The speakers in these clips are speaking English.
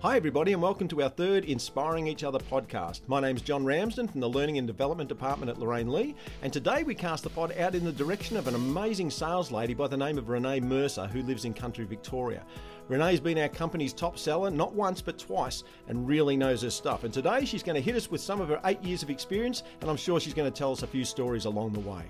Hi, everybody, and welcome to our third Inspiring Each Other podcast. My name's John Ramsden from the Learning and Development Department at Lorraine Lea, and today we cast the pod out in the direction of an amazing sales lady by the name of Renee Mercer, who lives in country Victoria. Renee's been our company's top seller not once but twice and really knows her stuff. And today she's going to hit us with some of her eight years of experience, and I'm sure she's going to tell us a few stories along the way.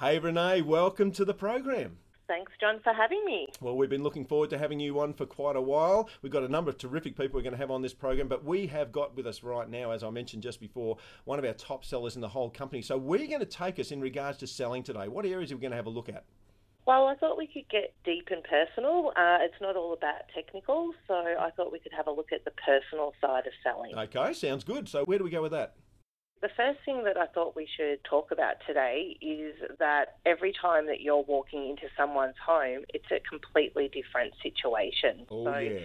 Hey, Renee, welcome to the program. Thanks, John, for having me. Well, we've been looking forward to having you on for quite a while. We've got a number of terrific people we're going to have on this program, but we have got with us right now, as I mentioned just before, one of our top sellers in the whole company. So, where are you going to take us in regards to selling today? What areas are we going to have a look at? Well, I thought we could get deep and personal. Uh, it's not all about technical, so I thought we could have a look at the personal side of selling. Okay, sounds good. So, where do we go with that? The first thing that I thought we should talk about today is that every time that you're walking into someone's home, it's a completely different situation. Oh, so yeah.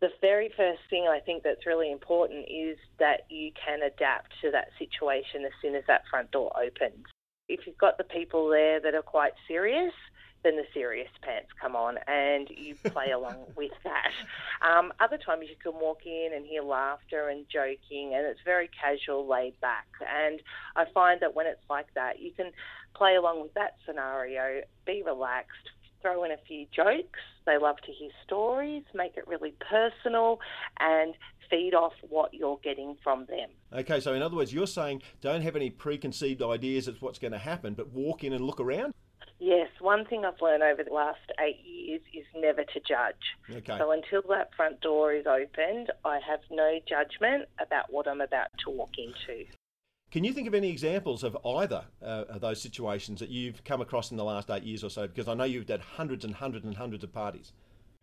the very first thing I think that's really important is that you can adapt to that situation as soon as that front door opens. If you've got the people there that are quite serious, then the serious pants come on and you play along with that. Um, other times you can walk in and hear laughter and joking, and it's very casual, laid back. And I find that when it's like that, you can play along with that scenario, be relaxed, throw in a few jokes. They love to hear stories, make it really personal, and feed off what you're getting from them. Okay, so in other words, you're saying don't have any preconceived ideas of what's going to happen, but walk in and look around? Yes, one thing I've learned over the last eight years is never to judge. Okay. So until that front door is opened, I have no judgment about what I'm about to walk into. Can you think of any examples of either uh, of those situations that you've come across in the last eight years or so? Because I know you've done hundreds and hundreds and hundreds of parties.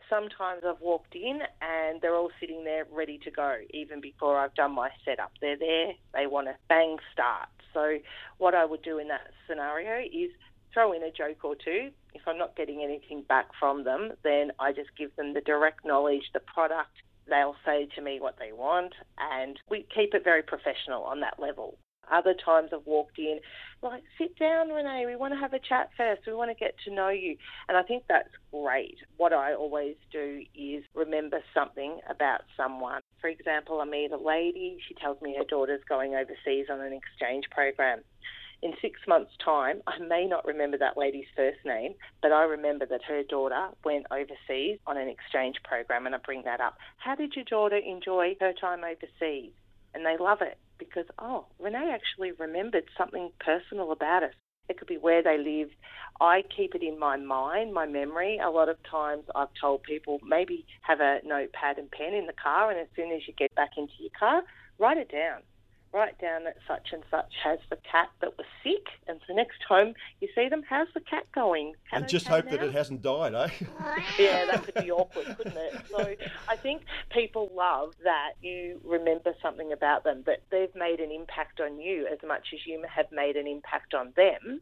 Sometimes I've walked in and they're all sitting there ready to go, even before I've done my setup. They're there, they want to bang start. So, what I would do in that scenario is throw in a joke or two. If I'm not getting anything back from them, then I just give them the direct knowledge, the product. They'll say to me what they want, and we keep it very professional on that level. Other times I've walked in, like, sit down, Renee, we want to have a chat first. We want to get to know you. And I think that's great. What I always do is remember something about someone. For example, I meet a lady, she tells me her daughter's going overseas on an exchange program in six months' time, I may not remember that lady's first name, but I remember that her daughter went overseas on an exchange program, and I bring that up. How did your daughter enjoy her time overseas? And they love it because, oh, Renee actually remembered something personal about us. It could be where they lived. I keep it in my mind, my memory. A lot of times I've told people maybe have a notepad and pen in the car, and as soon as you get back into your car, write it down write down that such and such has the cat that was sick, and the next time you see them, how's the cat going? Cat and just okay hope now? that it hasn't died, eh? yeah, that could be awkward, couldn't it? So I think people love that you remember something about them, that they've made an impact on you as much as you have made an impact on them,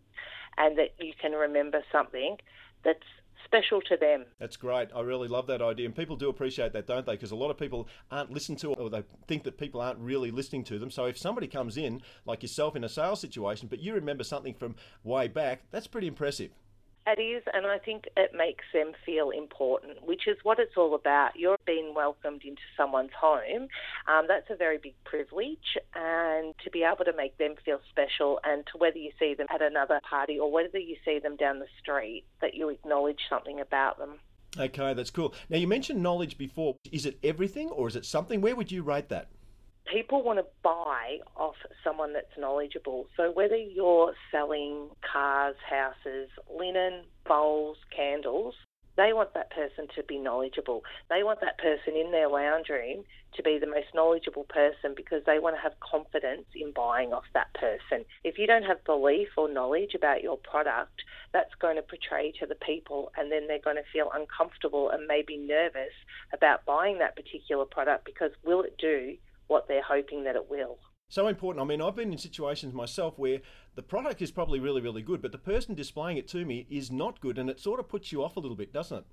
and that you can remember something that's special to them. That's great. I really love that idea. And people do appreciate that, don't they? Because a lot of people aren't listened to or they think that people aren't really listening to them. So if somebody comes in, like yourself, in a sales situation, but you remember something from way back, that's pretty impressive. It is, and I think it makes them feel important, which is what it's all about. You're being welcomed into someone's home. Um, that's a very big privilege, and to be able to make them feel special, and to whether you see them at another party or whether you see them down the street, that you acknowledge something about them. Okay, that's cool. Now, you mentioned knowledge before. Is it everything or is it something? Where would you rate that? People want to buy off someone that's knowledgeable. So whether you're selling cars, houses, linen, bowls, candles, they want that person to be knowledgeable. They want that person in their lounge room to be the most knowledgeable person because they want to have confidence in buying off that person. If you don't have belief or knowledge about your product, that's going to portray to the people and then they're going to feel uncomfortable and maybe nervous about buying that particular product because will it do what they're hoping that it will. So important. I mean, I've been in situations myself where the product is probably really, really good, but the person displaying it to me is not good, and it sort of puts you off a little bit, doesn't it?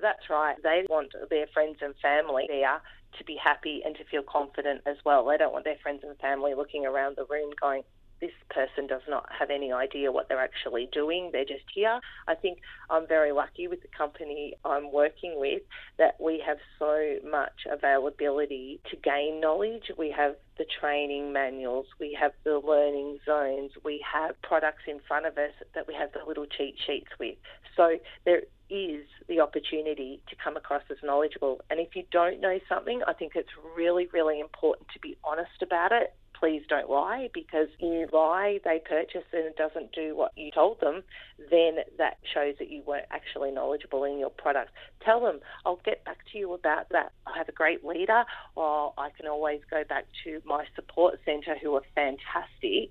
That's right. They want their friends and family there to be happy and to feel confident as well. They don't want their friends and family looking around the room going, this person does not have any idea what they're actually doing. They're just here. I think I'm very lucky with the company I'm working with that we have so much availability to gain knowledge. We have the training manuals, we have the learning zones, we have products in front of us that we have the little cheat sheets with. So there is the opportunity to come across as knowledgeable. And if you don't know something, I think it's really, really important to be honest about it please don't lie because if you lie, they purchase and it doesn't do what you told them, then that shows that you weren't actually knowledgeable in your product. Tell them, I'll get back to you about that. I have a great leader, or I can always go back to my support centre who are fantastic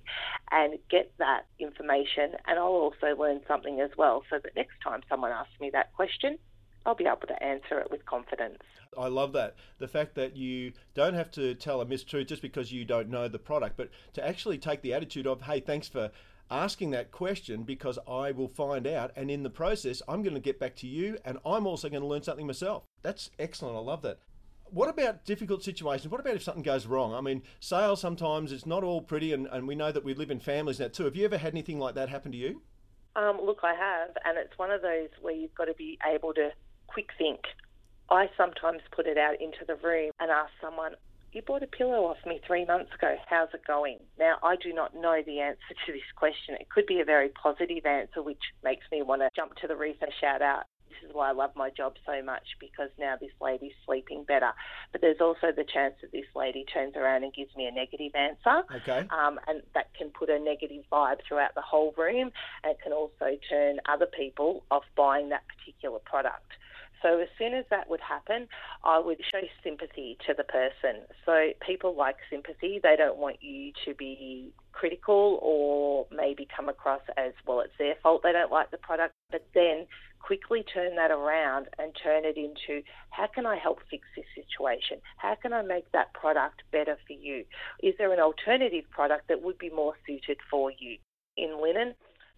and get that information. And I'll also learn something as well so that next time someone asks me that question, I'll be able to answer it with confidence. I love that. The fact that you don't have to tell a mistruth just because you don't know the product, but to actually take the attitude of, hey, thanks for asking that question because I will find out. And in the process, I'm going to get back to you and I'm also going to learn something myself. That's excellent. I love that. What about difficult situations? What about if something goes wrong? I mean, sales sometimes it's not all pretty, and, and we know that we live in families now too. Have you ever had anything like that happen to you? Um, look, I have, and it's one of those where you've got to be able to quick think. I sometimes put it out into the room and ask someone, You bought a pillow off me three months ago. How's it going? Now, I do not know the answer to this question. It could be a very positive answer, which makes me want to jump to the roof and shout out, this is why I love my job so much because now this lady's sleeping better. But there's also the chance that this lady turns around and gives me a negative answer. Okay. Um, and that can put a negative vibe throughout the whole room and can also turn other people off buying that particular product. So as soon as that would happen, I would show sympathy to the person. So people like sympathy. They don't want you to be critical or maybe come across as, well, it's their fault they don't like the product. But then quickly turn that around and turn it into how can I help fix this situation? How can I make that product better for you? Is there an alternative product that would be more suited for you? In linen,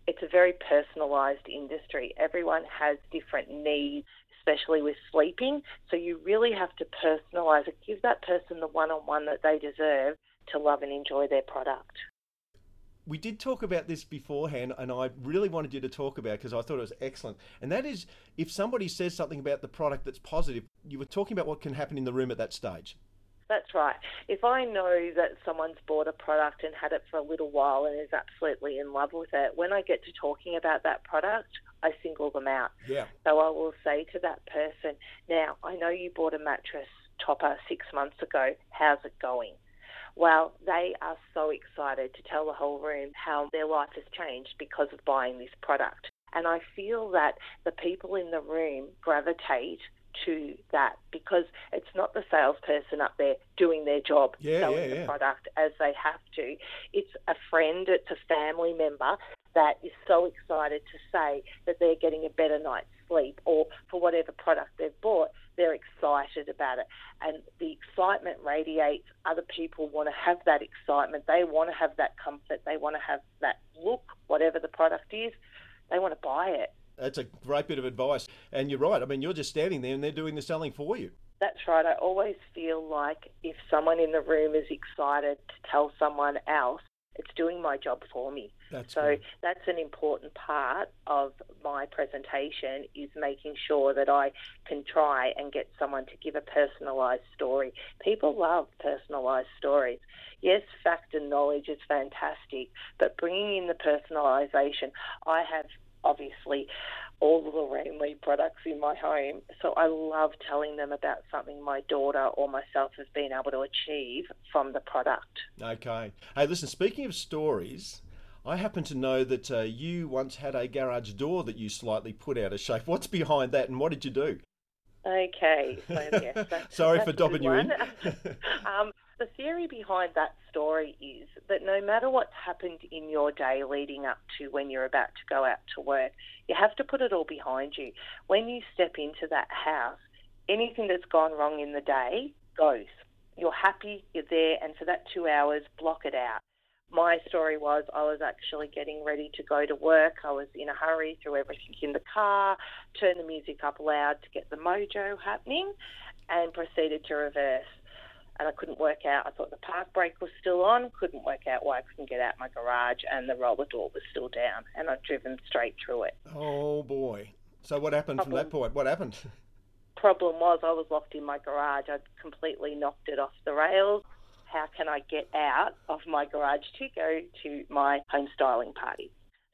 it's a very personalised industry. Everyone has different needs, especially with sleeping. So you really have to personalise it, give that person the one on one that they deserve to love and enjoy their product. We did talk about this beforehand, and I really wanted you to talk about because I thought it was excellent. And that is if somebody says something about the product that's positive, you were talking about what can happen in the room at that stage. That's right. If I know that someone's bought a product and had it for a little while and is absolutely in love with it, when I get to talking about that product, I single them out. Yeah. So I will say to that person, now, I know you bought a mattress topper six months ago. How's it going? Well, they are so excited to tell the whole room how their life has changed because of buying this product. And I feel that the people in the room gravitate to that because it's not the salesperson up there doing their job yeah, selling yeah, yeah. the product as they have to. It's a friend, it's a family member that is so excited to say that they're getting a better night's sleep or for whatever product they've bought, they're excited about it. And the excitement radiates. Other people want to have that excitement. They want to have that comfort. They want to have that look, whatever the product is. They want to buy it. That's a great bit of advice. And you're right. I mean, you're just standing there and they're doing the selling for you. That's right. I always feel like if someone in the room is excited to tell someone else, it's doing my job for me. That's so good. that's an important part of my presentation is making sure that I can try and get someone to give a personalised story. People love personalised stories. Yes, fact and knowledge is fantastic, but bringing in the personalisation, I have obviously all the Lorraine Lea products in my home. So I love telling them about something my daughter or myself has been able to achieve from the product. Okay. Hey, listen, speaking of stories, I happen to know that uh, you once had a garage door that you slightly put out of shape. What's behind that and what did you do? Okay, so yes, that's, Sorry that's for dobbing you in. um, the theory behind that story is that no matter what's happened in your day leading up to when you're about to go out to work, you have to put it all behind you. When you step into that house, anything that's gone wrong in the day goes. You're happy, you're there, and for that two hours, block it out. My story was I was actually getting ready to go to work. I was in a hurry, threw everything in the car, turned the music up loud to get the mojo happening, and proceeded to reverse and I couldn't work out. I thought the park brake was still on, couldn't work out why I couldn't get out my garage, and the roller door was still down, and I'd driven straight through it. Oh boy! So what happened Problem. from that point? What happened? Problem was I was locked in my garage. I'd completely knocked it off the rails. How can I get out of my garage to go to my home styling party?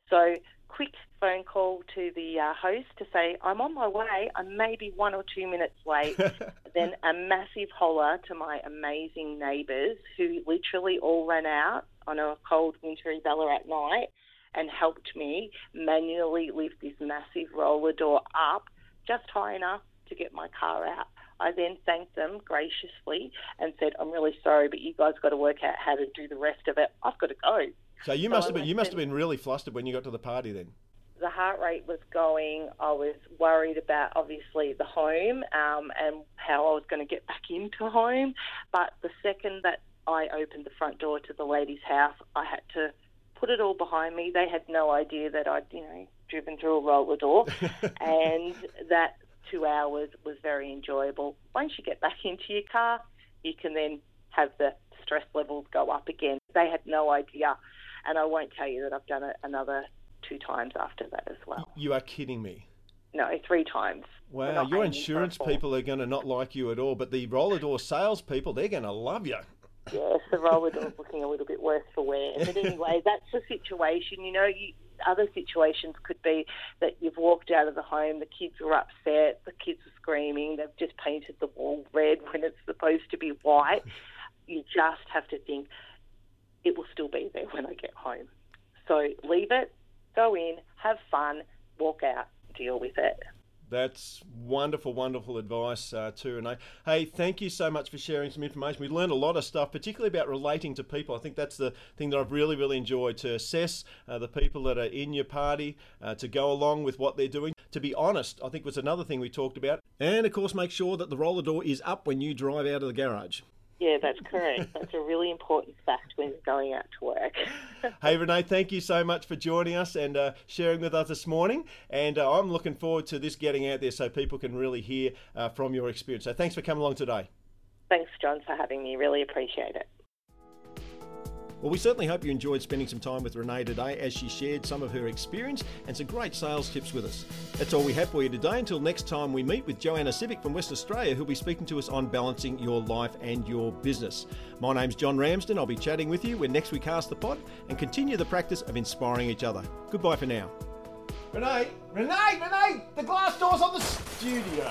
So quick phone call to the uh, host to say, I'm on my way. I'm maybe one or two minutes late. then a massive holler to my amazing neighbours who literally all ran out on a cold, wintry Ballarat night and helped me manually lift this massive roller door up just high enough to get my car out. I then thanked them graciously and said, "I'm really sorry, but you guys got to work out how to do the rest of it. I've got to go." So you so must have been you must have been really flustered when you got to the party then. The heart rate was going. I was worried about obviously the home um, and how I was going to get back into home. But the second that I opened the front door to the lady's house, I had to put it all behind me. They had no idea that I'd you know driven through a roller door, and that two hours was very enjoyable. Once you get back into your car, you can then have the stress levels go up again. They had no idea and I won't tell you that I've done it another two times after that as well. You are kidding me. No, three times. Wow, your insurance people are going to not like you at all, but the roller door salespeople, they're going to love you. Yes, the roller door's looking a little bit worse for wear. But anyway, that's the situation. You know, you, other situations could be that you've walked out of the home, the kids are upset, the kids are screaming, they've just painted the wall red when it's supposed to be white. You just have to think, it will still be there when I get home. So leave it, go in, have fun, walk out, deal with it. That's wonderful, wonderful advice uh, too, Renee. Hey, thank you so much for sharing some information. We learned a lot of stuff, particularly about relating to people. I think that's the thing that I've really, really enjoyed to assess uh, the people that are in your party, uh, to go along with what they're doing. To be honest, I think was another thing we talked about. And of course, make sure that the roller door is up when you drive out of the garage. Yeah, that's correct. That's a really important fact when going out to work. hey, Renee, thank you so much for joining us and uh, sharing with us this morning. And uh, I'm looking forward to this getting out there so people can really hear uh, from your experience. So thanks for coming along today. Thanks, John, for having me. Really appreciate it. Well, we certainly hope you enjoyed spending some time with Renee today as she shared some of her experience and some great sales tips with us. That's all we have for you today. Until next time we meet with Joanna Civic from West Australia, who'll be speaking to us on balancing your life and your business. My name's John Ramsden. I'll be chatting with you when next we cast the pod and continue the practice of inspiring each other. Goodbye for now. Renee, Renee, Renee, the glass door's on the studio.